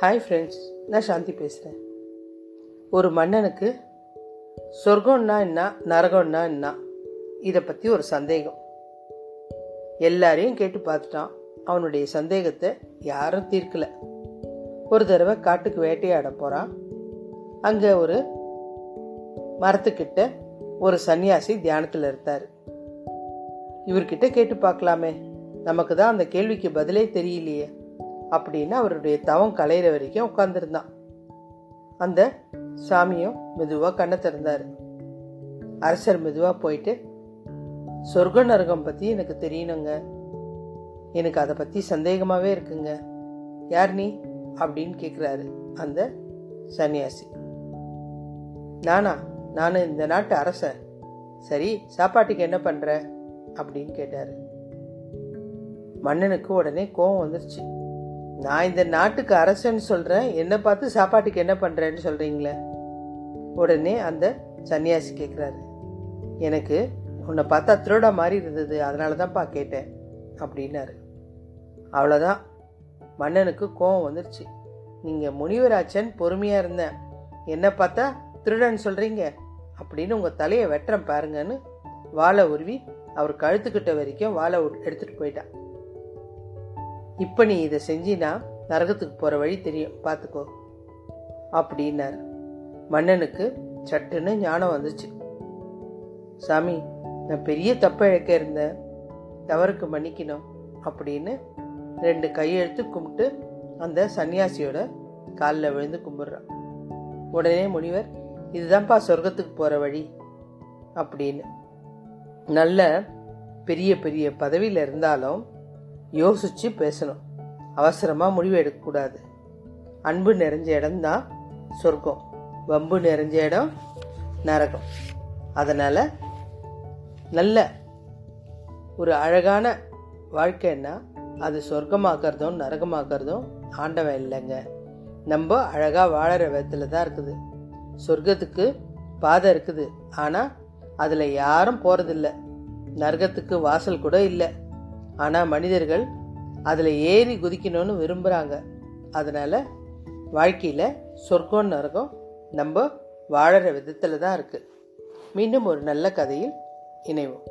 Hi friends நான் சாந்தி பேசுகிறேன் ஒரு மன்னனுக்கு சொர்க்கம்னா என்ன நரகம்னா என்ன? இதை பற்றி ஒரு சந்தேகம். எல்லாரையும் கேட்டு பார்த்துட்டான். அவனுடைய சந்தேகத்தை யாரும் தீர்க்கலை. ஒரு தடவை காட்டுக்கு வேட்டையாட போகிறான் அங்கே ஒரு மரத்துக்கிட்ட ஒரு சன்னியாசி தியானத்தில் இருந்தார் இவர்கிட்ட கேட்டு பார்க்கலாமே. நமக்கு தான் அந்த கேள்விக்கு பதிலே தெரியலையே. அப்படின்னு அவருடைய தவம் கலையிற வரைக்கும் உட்காந்துருந்தான் அந்த சாமியும் மெதுவாக கண்ணை திறந்தார். அரசர் மெதுவாக போயிட்டு சொர்க்க நரகம் பற்றி எனக்கு தெரியணுங்க. எனக்கு அதை பற்றி சந்தேகமாகவே இருக்குங்க. யார் நீ? அப்படின்னு கேட்குறாரு அந்த சன்னியாசி. நானா? நான் இந்த நாட்டு அரசன். சரி சாப்பாட்டுக்கு என்ன பண்ணுற அப்படின்னு கேட்டார். மன்னனுக்கு உடனே கோவம் வந்துருச்சு. நான் இந்த நாட்டுக்கு அரசன்னு சொல்கிறேன் என்னை பார்த்து சாப்பாட்டுக்கு என்ன பண்ணுறேன்னு சொல்கிறீங்களே உடனே அந்த சன்னியாசி கேட்குறாரு எனக்கு உன்னை பார்த்தா திருடா மாதிரி இருந்தது. அதனால தான்ப்பா கேட்டேன் அப்படின்னாரு. அவ்வளோதான் மன்னனுக்கு கோவம் வந்துருச்சு. நீங்கள் முனிவராச்சன் பொறுமையாக இருந்தேன் என்னை பார்த்தா திருடன் சொல்கிறீங்க அப்படின்னு உங்கள் தலையை வெட்டுறேன் பாருங்கன்னு வாழை உருவி அவர் கழுத்துக்கிட்ட வரைக்கும் வாழை எடுத்துகிட்டு போயிட்டான் இப்போ நீ இதை செஞ்சினா நரகத்துக்கு போகிற வழி தெரியும். பார்த்துக்கோ அப்படின்னார். மன்னனுக்கு சட்டுன்னு ஞானம் வந்துச்சு. சாமி நான் பெரிய தப்ப இழக்க இருந்தேன். தவறுக்கு மன்னிக்கணும் அப்படின்னு ரெண்டு கையெழுத்து கும்பிட்டு அந்த சன்னியாசியோட காலில் விழுந்து கும்பிட்றான். உடனே முனிவர் இதுதான்ப்பா சொர்க்கத்துக்கு போகிற வழி அப்படின்னு. நல்ல பெரிய பெரிய பதவியில் இருந்தாலும் யோசித்து பேசணும். அவசரமாக முடிவு எடுக்கக்கூடாது. அன்பு நிறைஞ்ச இடம்தான் சொர்க்கம். வம்பு நிறைஞ்ச இடம் நரகம். அதனால் நல்ல ஒரு அழகான வாழ்க்கைன்னா அது சொர்க்கமாக்குறதும் நரகமாக்குறதும் ஆண்டவன் இல்லைங்க. நம்ம அழகாக வாழற விதத்தில் தான் இருக்குது. சொர்க்கத்துக்கு பாதை இருக்குது. ஆனால் அதில் யாரும் போகிறதில்ல நரகத்துக்கு வாசல் கூட இல்லை. ஆனால் மனிதர்கள் அதில் ஏறி குதிக்கணும்னு விரும்புகிறாங்க அதனால் வாழ்க்கையில் சொர்க்கம் நரகம் நம்ம வாழற விதத்தில் தான் இருக்குது மீண்டும் ஒரு நல்ல கதையில் இணைவோம்.